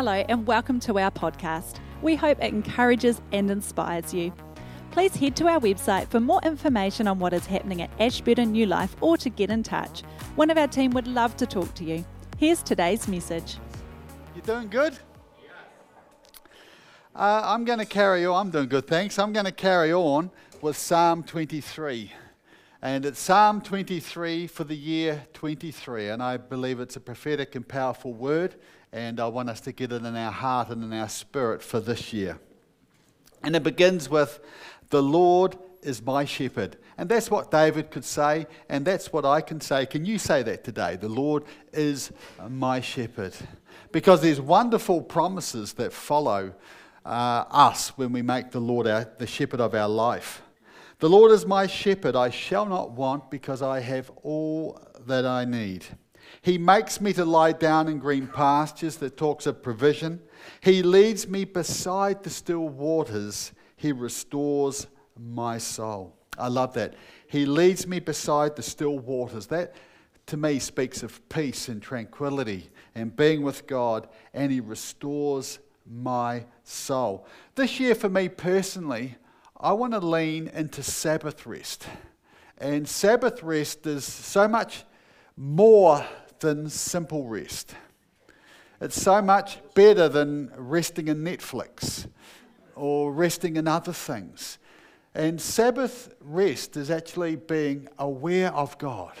Hello, and welcome to our podcast. We hope it encourages and inspires you. Please head to our website for more information on what is happening at Ashburton New Life or to get in touch. One of our team would love to talk to you. Here's today's message. You're doing good? Uh, I'm going to carry on. I'm doing good, thanks. I'm going to carry on with Psalm 23. And it's Psalm 23 for the year 23. And I believe it's a prophetic and powerful word. And I want us to get it in our heart and in our spirit for this year. And it begins with, The Lord is my shepherd. And that's what David could say, and that's what I can say. Can you say that today? The Lord is my shepherd. Because there's wonderful promises that follow uh, us when we make the Lord our, the shepherd of our life. The Lord is my shepherd, I shall not want because I have all that I need. He makes me to lie down in green pastures that talks of provision. He leads me beside the still waters. He restores my soul. I love that. He leads me beside the still waters. That to me speaks of peace and tranquility and being with God, and He restores my soul. This year, for me personally, I want to lean into Sabbath rest. And Sabbath rest is so much more than simple rest. It's so much better than resting in Netflix or resting in other things. And Sabbath rest is actually being aware of God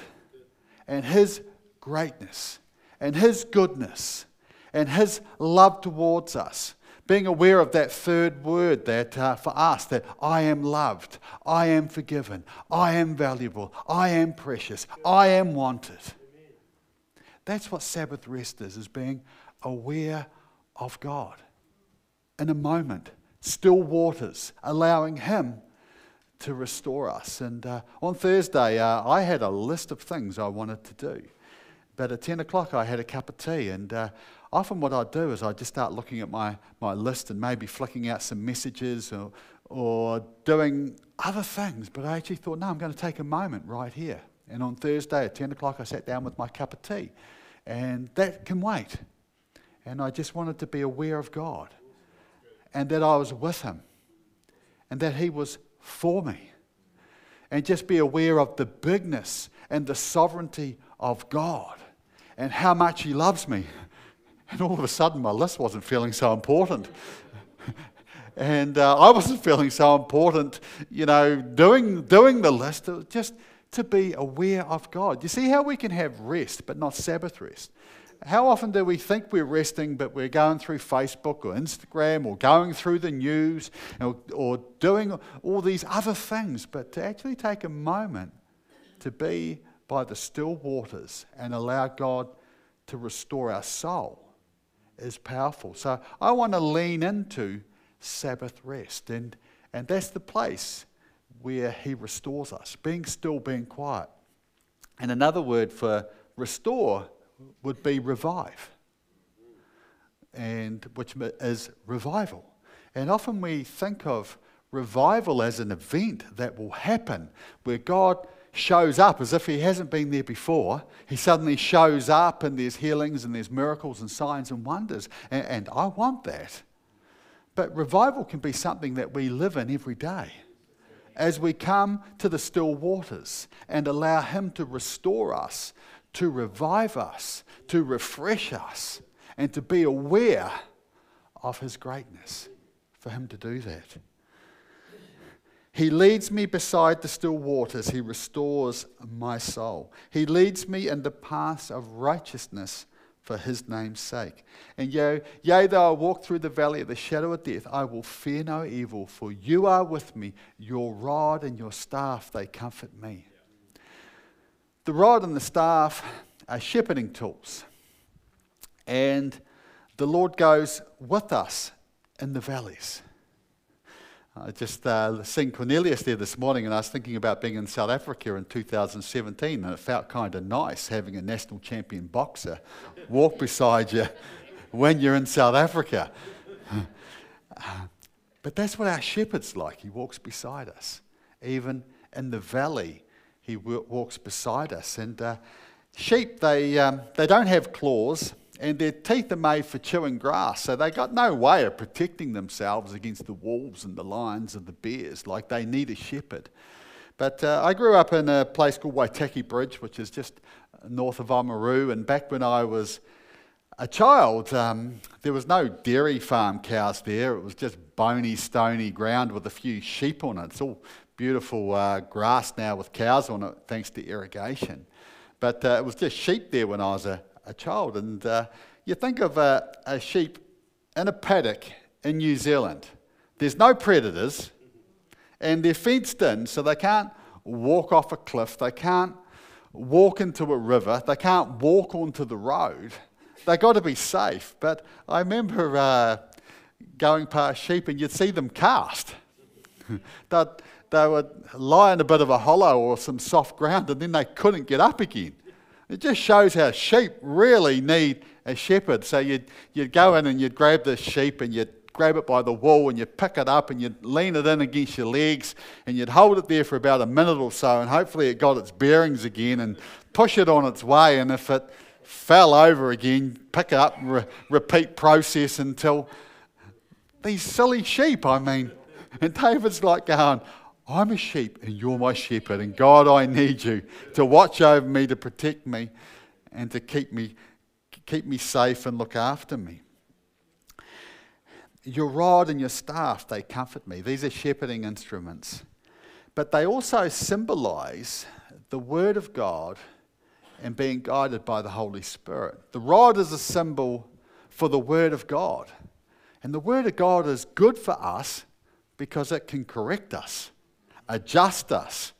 and His greatness and His goodness and His love towards us being aware of that third word that uh, for us that I am loved, I am forgiven, I am valuable, I am precious, I am wanted. That's what Sabbath rest is, is being aware of God. In a moment, still waters, allowing Him to restore us. And uh, on Thursday, uh, I had a list of things I wanted to do. But at 10 o'clock, I had a cup of tea, and uh, often what I'd do is I'd just start looking at my, my list and maybe flicking out some messages or, or doing other things. But I actually thought, no, I'm going to take a moment right here. And on Thursday at 10 o'clock, I sat down with my cup of tea. And that can wait. And I just wanted to be aware of God and that I was with Him and that He was for me. And just be aware of the bigness and the sovereignty of God and how much He loves me and all of a sudden, my list wasn't feeling so important. and uh, I wasn't feeling so important, you know, doing, doing the list, just to be aware of God. You see how we can have rest, but not Sabbath rest? How often do we think we're resting, but we're going through Facebook or Instagram or going through the news or, or doing all these other things? But to actually take a moment to be by the still waters and allow God to restore our soul is powerful. So I want to lean into Sabbath rest. And, and that's the place where He restores us, being still, being quiet. And another word for restore would be revive, and which is revival. And often we think of revival as an event that will happen where God shows up as if he hasn't been there before. He suddenly shows up and there's healings and there's miracles and signs and wonders. And, and, I want that. But revival can be something that we live in every day. As we come to the still waters and allow him to restore us, to revive us, to refresh us, and to be aware of his greatness, for him to do that. He leads me beside the still waters. He restores my soul. He leads me in the paths of righteousness for his name's sake. And yea, yea, though I walk through the valley of the shadow of death, I will fear no evil, for you are with me. Your rod and your staff, they comfort me. The rod and the staff are shepherding tools. And the Lord goes with us in the valleys. I just uh, Cornelius there this morning, and I was thinking about being in South Africa in 2017, and it felt kind of nice having a national champion boxer walk beside you when you're in South Africa. but that's what our shepherd's like. He walks beside us. Even in the valley, he walks beside us. And uh, sheep, they, um, they don't have claws, and their teeth are made for chewing grass, so they got no way of protecting themselves against the wolves and the lions and the bears. Like they need a shepherd. But uh, I grew up in a place called Waitaki Bridge, which is just north of Oamaru, and back when I was a child, um, there was no dairy farm cows there. It was just bony, stony ground with a few sheep on it. It's all beautiful uh, grass now with cows on it, thanks to irrigation. But uh, it was just sheep there when I was a, a child. And uh, you think of a, a sheep in a paddock in New Zealand. There's no predators, and they're fenced in, so they can't walk off a cliff, they can't walk into a river, they can't walk onto the road. They've got to be safe. But I remember uh, going past sheep, and you'd see them cast. They would lie in a bit of a hollow or some soft ground, and then they couldn't get up again. It just shows how sheep really need a shepherd. So you'd, you'd go in and you'd grab the sheep and you'd grab it by the wool and you'd pick it up and you'd lean it in against your legs and you'd hold it there for about a minute or so and hopefully it got its bearings again and push it on its way. And if it fell over again, pick it up and re- repeat process until these silly sheep, I mean. And David's like going, I'm a sheep and you're my shepherd, and God, I need you to watch over me, to protect me, and to keep me, keep me safe and look after me. Your rod and your staff, they comfort me. These are shepherding instruments. But they also symbolize the Word of God and being guided by the Holy Spirit. The rod is a symbol for the Word of God. And the Word of God is good for us because it can correct us adjust us.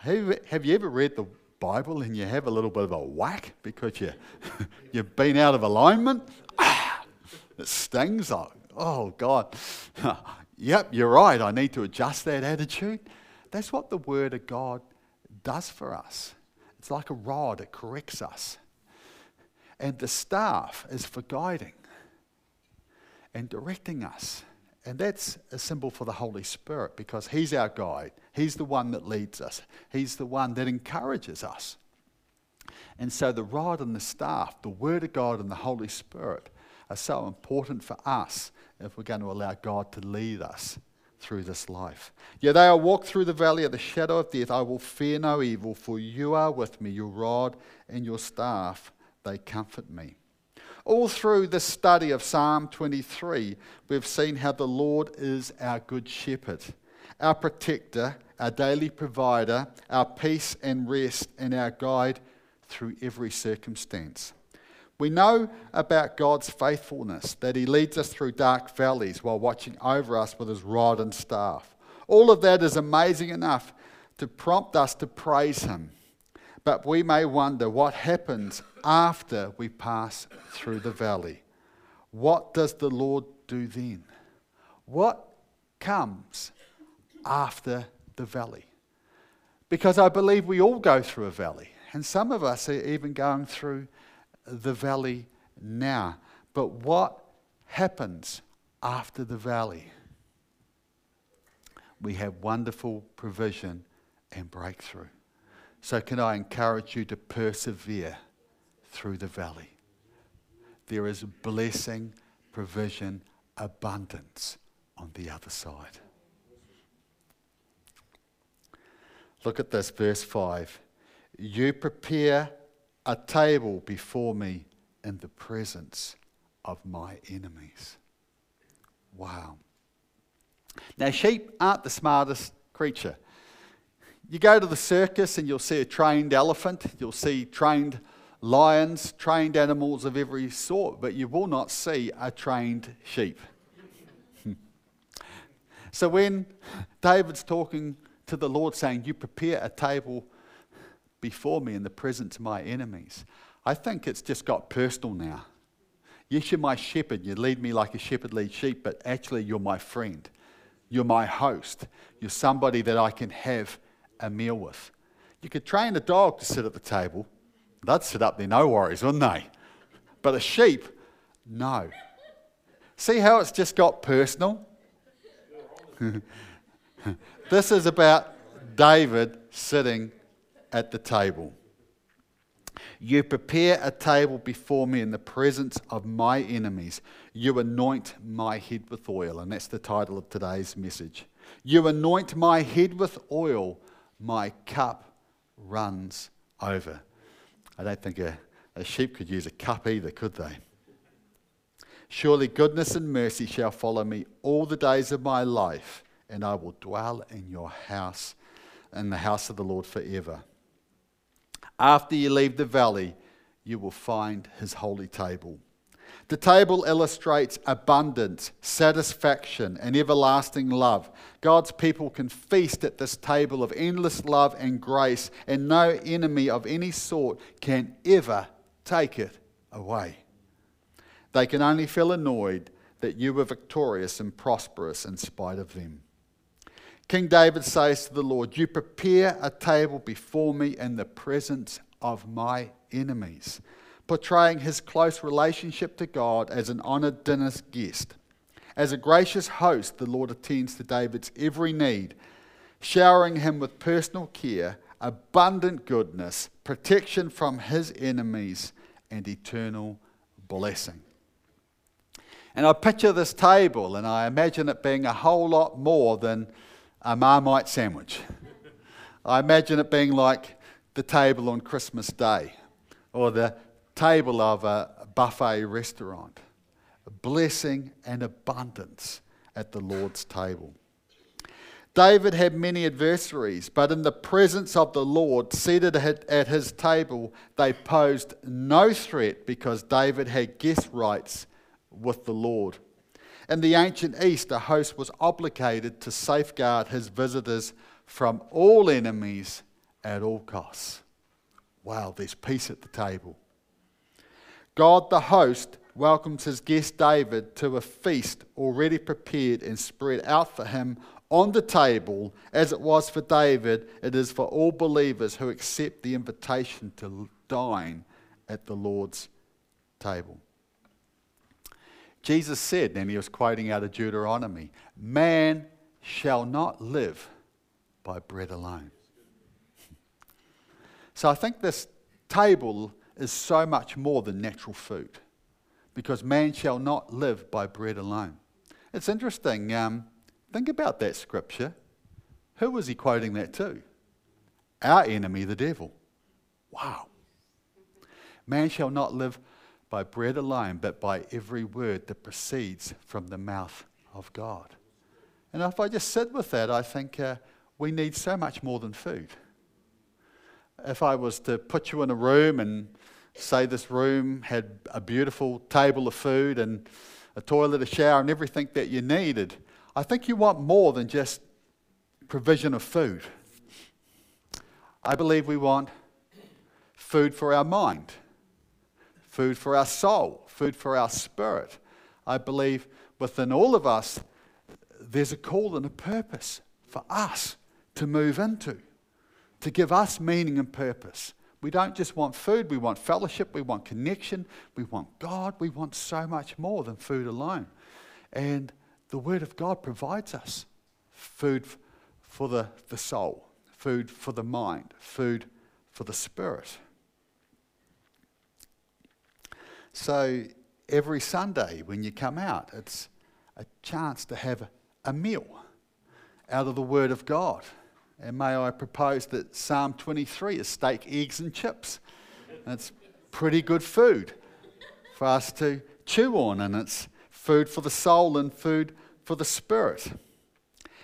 Have, you ever read the Bible and you have a little bit of a whack because you, you've been out of alignment? Ah, it stings. Like, oh, God. yep, you're right. I need to adjust that attitude. That's what the Word of God does for us. It's like a rod, it corrects us. And the staff is for guiding and directing us. And that's a symbol for the Holy Spirit because He's our guide. He's the one that leads us, He's the one that encourages us. And so the rod and the staff, the Word of God and the Holy Spirit, are so important for us if we're going to allow God to lead us through this life. Yet though I walk through the valley of the shadow of death, I will fear no evil, for you are with me, your rod and your staff, they comfort me. All through the study of Psalm 23, we've seen how the Lord is our good shepherd, our protector, our daily provider, our peace and rest, and our guide through every circumstance. We know about God's faithfulness, that He leads us through dark valleys while watching over us with His rod and staff. All of that is amazing enough to prompt us to praise Him. But we may wonder what happens after we pass through the valley. What does the Lord do then? What comes after the valley? Because I believe we all go through a valley, and some of us are even going through the valley now. But what happens after the valley? We have wonderful provision and breakthrough. So, can I encourage you to persevere through the valley? There is blessing, provision, abundance on the other side. Look at this, verse 5. You prepare a table before me in the presence of my enemies. Wow. Now, sheep aren't the smartest creature. You go to the circus and you'll see a trained elephant, you'll see trained lions, trained animals of every sort, but you will not see a trained sheep. so when David's talking to the Lord saying, You prepare a table before me in the presence of my enemies, I think it's just got personal now. Yes, you're my shepherd. You lead me like a shepherd leads sheep, but actually, you're my friend. You're my host. You're somebody that I can have a meal with. You could train a dog to sit at the table. They'd sit up there, no worries, wouldn't they? But a sheep, no. See how it's just got personal? this is about David sitting at the table. You prepare a table before me in the presence of my enemies. You anoint my head with oil. And that's the title of today's message. You anoint my head with oil, my cup runs over. I don't think a, a sheep could use a cup either, could they? Surely goodness and mercy shall follow me all the days of my life, and I will dwell in your house, in the house of the Lord forever. After you leave the valley, you will find his holy table. The table illustrates abundance, satisfaction, and everlasting love. God's people can feast at this table of endless love and grace, and no enemy of any sort can ever take it away. They can only feel annoyed that you were victorious and prosperous in spite of them. King David says to the Lord, You prepare a table before me in the presence of my enemies, portraying his close relationship to God as an honored dinner guest. As a gracious host, the Lord attends to David's every need, showering him with personal care, abundant goodness, protection from his enemies, and eternal blessing. And I picture this table and I imagine it being a whole lot more than a Marmite sandwich. I imagine it being like the table on Christmas Day or the table of a buffet restaurant. Blessing and abundance at the Lord's table. David had many adversaries, but in the presence of the Lord, seated at his table, they posed no threat because David had guest rights with the Lord. In the ancient East, a host was obligated to safeguard his visitors from all enemies at all costs. Wow, there's peace at the table. God, the host, welcomes his guest David to a feast already prepared and spread out for him on the table, as it was for David, it is for all believers who accept the invitation to dine at the Lord's table. Jesus said, and he was quoting out of Deuteronomy, Man shall not live by bread alone. So I think this table is so much more than natural food because man shall not live by bread alone. It's interesting. Um, think about that scripture. Who was he quoting that to? Our enemy, the devil. Wow. Man shall not live by bread alone, but by every word that proceeds from the mouth of God. And if I just sit with that, I think uh, we need so much more than food. If I was to put you in a room and say this room had a beautiful table of food and a toilet, a shower, and everything that you needed, I think you want more than just provision of food. I believe we want food for our mind food for our soul, food for our spirit. I believe within all of us, there's a call and a purpose for us to move into, to give us meaning and purpose. We don't just want food, we want fellowship, we want connection, we want God, we want so much more than food alone. And the Word of God provides us food for the, the soul, food for the mind, food for the spirit. So every Sunday when you come out, it's a chance to have a meal out of the Word of God. And may I propose that Psalm 23 is steak, eggs, and chips. It's pretty good food for us to chew on, and it's food for the soul and food for the spirit.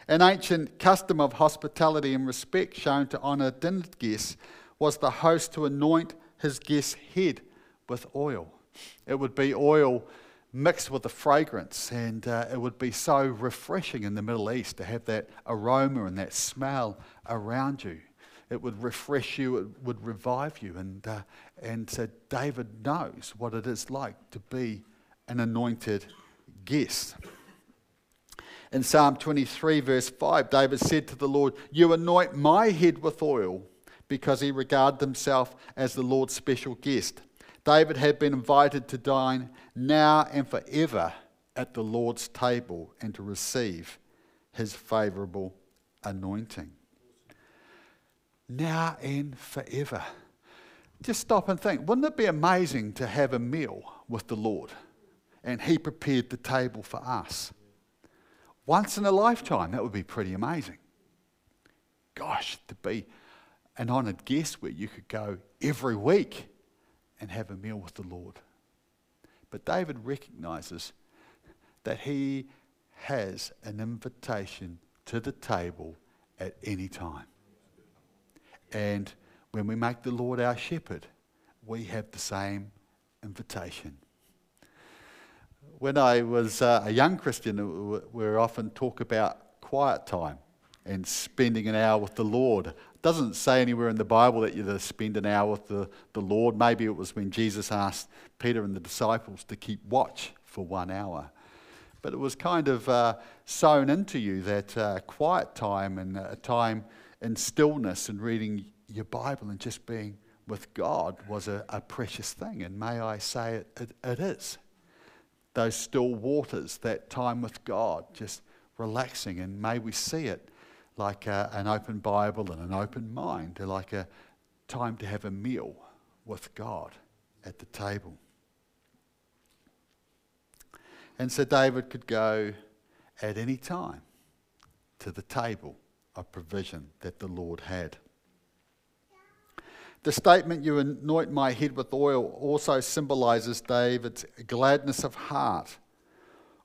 An ancient custom of hospitality and respect shown to honour dinner guests was the host to anoint his guest's head with oil. It would be oil mixed with the fragrance, and uh, it would be so refreshing in the Middle East to have that aroma and that smell around you. It would refresh you, it would revive you. And, uh, and so David knows what it is like to be an anointed guest. In Psalm 23, verse 5, David said to the Lord, You anoint my head with oil because he regarded himself as the Lord's special guest. David had been invited to dine now and forever at the Lord's table and to receive his favorable anointing. Now and forever. just stop and think wouldn't it be amazing to have a meal with the Lord? And He prepared the table for us. Once in a lifetime, that would be pretty amazing. Gosh, to be an honoured guest where you could go every week and have a meal with the Lord. But David recognizes that he has an invitation to the table at any time. And when we make the Lord our shepherd, we have the same invitation. When I was uh, a young Christian, we often talk about quiet time and spending an hour with the Lord. Doesn't say anywhere in the Bible that you're to spend an hour with the, the Lord. Maybe it was when Jesus asked Peter and the disciples to keep watch for one hour. But it was kind of uh, sown into you that uh, quiet time and a time in stillness and reading your Bible and just being with God was a, a precious thing. And may I say it, it, it is. Those still waters, that time with God, just relaxing. And may we see it like a, an open Bible and an open mind, like a time to have a meal with God at the table. And so David could go at any time to the table of provision that the Lord had. The statement, You anoint my head with oil, also symbolizes David's gladness of heart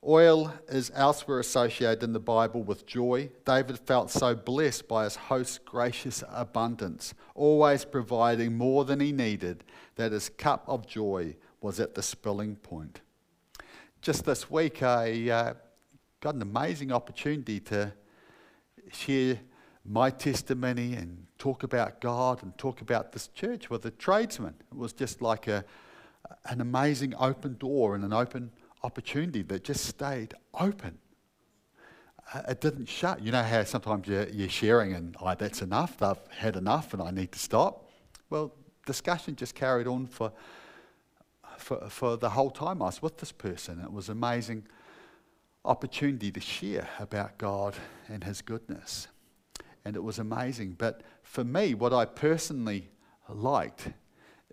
Oil is elsewhere associated in the Bible with joy. David felt so blessed by his host's gracious abundance, always providing more than he needed, that his cup of joy was at the spilling point. Just this week, I uh, got an amazing opportunity to share my testimony and talk about God and talk about this church with a tradesman. It was just like a, an amazing open door and an open opportunity that just stayed open. Uh, it didn't shut. You know how sometimes you're, you're sharing and oh, that's enough, I've had enough and I need to stop? Well, discussion just carried on for, for, for the whole time I was with this person. It was amazing opportunity to share about God and His goodness. And it was amazing. But for me, what I personally liked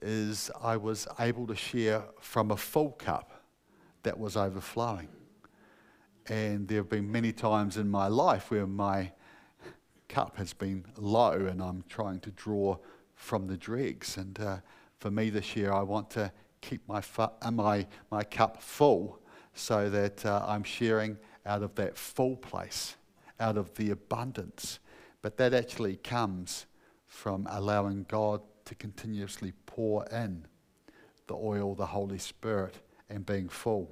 is I was able to share from a full cup that was overflowing. And there have been many times in my life where my cup has been low and I'm trying to draw from the dregs. And uh, for me this year, I want to keep my, fu- uh, my, my cup full so that uh, I'm sharing out of that full place, out of the abundance. But that actually comes from allowing God to continuously pour in the oil, the Holy Spirit, and being full.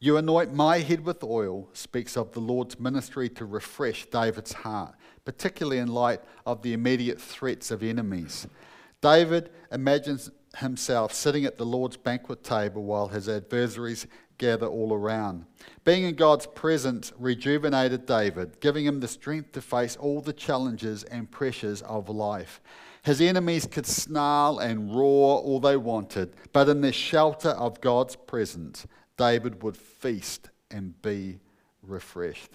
You anoint my head with oil speaks of the Lord's ministry to refresh David's heart, particularly in light of the immediate threats of enemies. David imagines himself sitting at the Lord's banquet table while his adversaries gather all around. Being in God's presence rejuvenated David, giving him the strength to face all the challenges and pressures of life. His enemies could snarl and roar all they wanted, but in the shelter of God's presence, David would feast and be refreshed.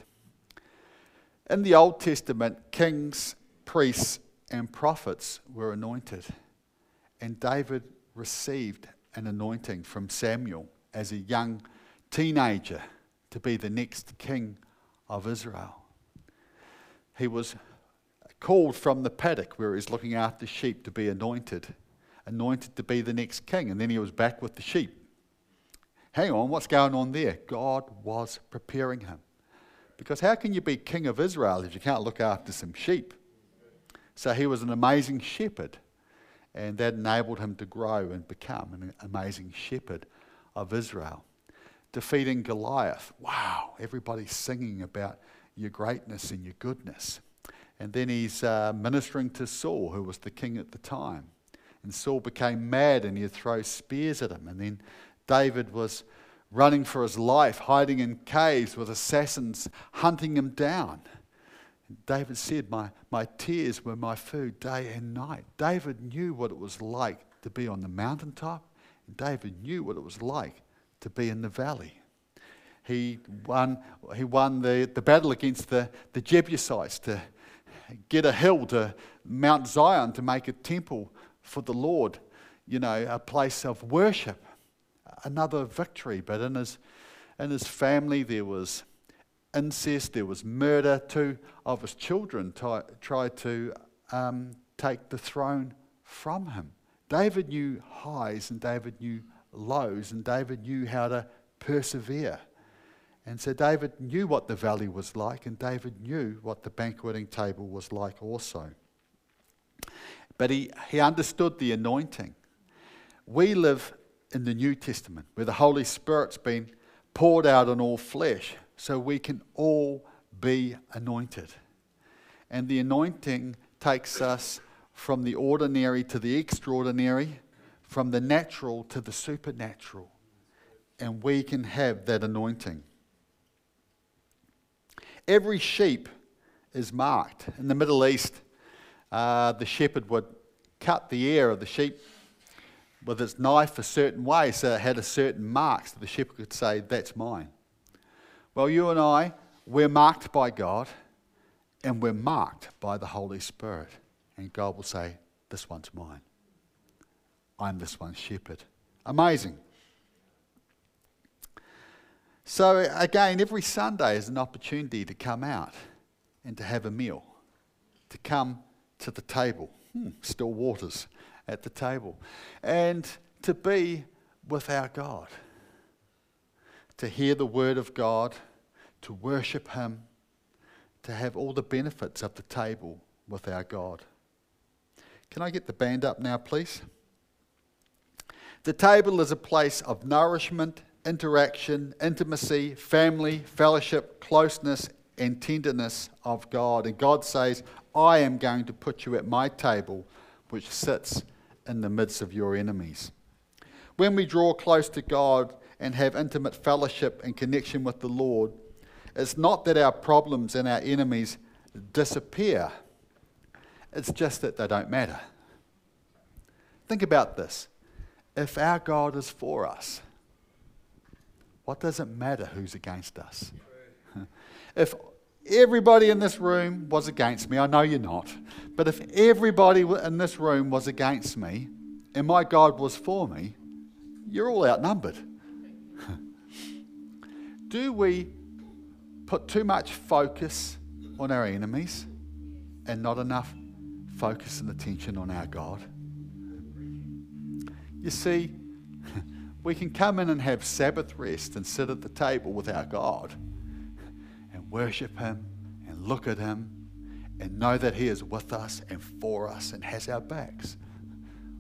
In the Old Testament, kings, priests, and prophets were anointed, and David received an anointing from Samuel as a young teenager to be the next king of Israel. He was called from the paddock where he's looking after sheep to be anointed, anointed to be the next king. And then he was back with the sheep. Hang on, what's going on there? God was preparing him. Because how can you be king of Israel if you can't look after some sheep? So he was an amazing shepherd, and that enabled him to grow and become an amazing shepherd of Israel. Defeating Goliath. Wow, everybody's singing about your greatness and your goodness. And then he's uh, ministering to Saul, who was the king at the time. And Saul became mad and he'd throw spears at him. And then David was running for his life, hiding in caves with assassins hunting him down. David said, my, my tears were my food day and night. David knew what it was like to be on the mountaintop, and David knew what it was like to be in the valley. He won, he won the, the battle against the, the Jebusites to get a hill to Mount Zion to make a temple for the Lord, you know, a place of worship. Another victory, but in his, in his family there was incest, there was murder. Two of his children t- tried to um, take the throne from him. David knew highs and David knew lows, and David knew how to persevere. And so David knew what the valley was like, and David knew what the banqueting table was like also. But he, he understood the anointing. We live in the New Testament where the Holy Spirit's been poured out on all flesh so we can all be anointed. And the anointing takes us from the ordinary to the extraordinary, from the natural to the supernatural. And we can have that anointing. Every sheep is marked. In the Middle East, uh, the shepherd would cut the ear of the sheep with his knife a certain way so it had a certain mark so the shepherd could say, That's mine. Well, you and I, we're marked by God and we're marked by the Holy Spirit. And God will say, This one's mine. I'm this one's shepherd. Amazing. So, again, every Sunday is an opportunity to come out and to have a meal, to come to the table, hmm, still waters at the table, and to be with our God, to hear the word of God, to worship Him, to have all the benefits of the table with our God. Can I get the band up now, please? The table is a place of nourishment interaction, intimacy, family, fellowship, closeness, and tenderness of God. And God says, I am going to put you at my table, which sits in the midst of your enemies. When we draw close to God and have intimate fellowship and connection with the Lord, it's not that our problems and our enemies disappear, it's just that they don't matter. Think about this. If our God is for us, what does it matter who's against us? if everybody in this room was against me, I know you're not, but if everybody in this room was against me and my God was for me, you're all outnumbered. Do we put too much focus on our enemies and not enough focus and attention on our God? You see, we can come in and have Sabbath rest and sit at the table with our God and worship Him and look at Him and know that He is with us and for us and has our backs.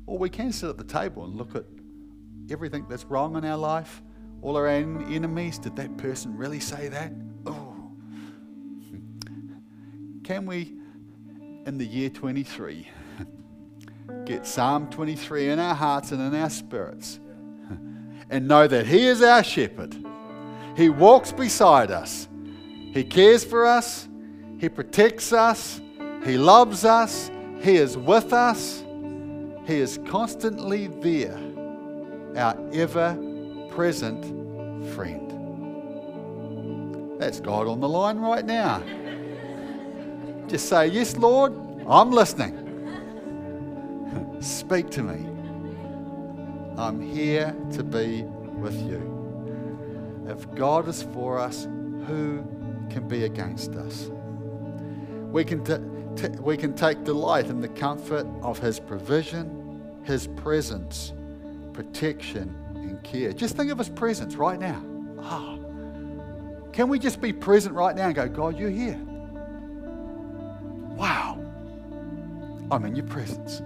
Or we can sit at the table and look at everything that's wrong in our life, all our enemies. Did that person really say that? Oh. Can we, in the year 23, get Psalm 23 in our hearts and in our spirits? And know that He is our shepherd. He walks beside us, He cares for us, He protects us, He loves us, He is with us, He is constantly there, our ever present friend. That's God on the line right now. Just say, Yes, Lord, I'm listening. Speak to me. I'm here to be with you. If God is for us, who can be against us? We can, t- t- we can take delight in the comfort of His provision, His presence, protection, and care. Just think of His presence right now. Ah. Can we just be present right now and go, God, you're here? Wow. I'm in your presence.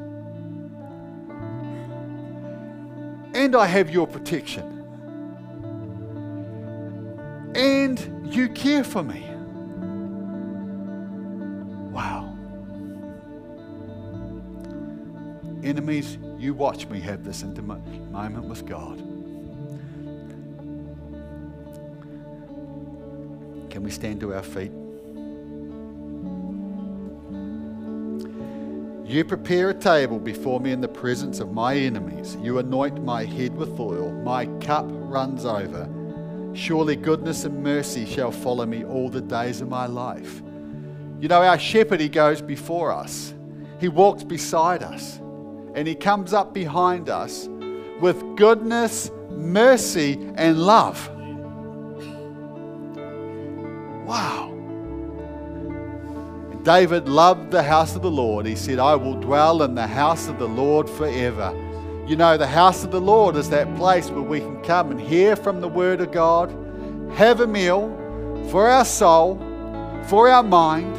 And I have your protection. And you care for me. Wow. Enemies, you watch me have this intimate moment with God. Can we stand to our feet? You prepare a table before me in the presence of my enemies. You anoint my head with oil. My cup runs over. Surely goodness and mercy shall follow me all the days of my life. You know, our shepherd, he goes before us, he walks beside us, and he comes up behind us with goodness, mercy, and love. David loved the house of the Lord. He said, I will dwell in the house of the Lord forever. You know, the house of the Lord is that place where we can come and hear from the Word of God, have a meal for our soul, for our mind,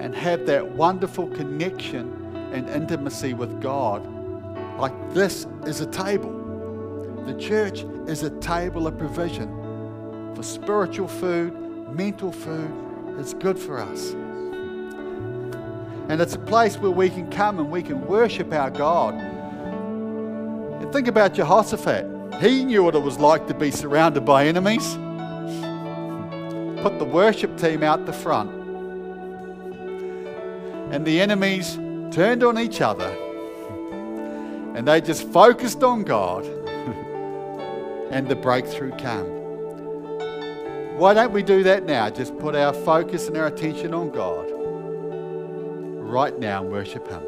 and have that wonderful connection and intimacy with God. Like this is a table. The church is a table of provision for spiritual food, mental food, it's good for us. And it's a place where we can come and we can worship our God. And think about Jehoshaphat. He knew what it was like to be surrounded by enemies. Put the worship team out the front. And the enemies turned on each other. And they just focused on God. and the breakthrough came. Why don't we do that now? Just put our focus and our attention on God right now and worship Him.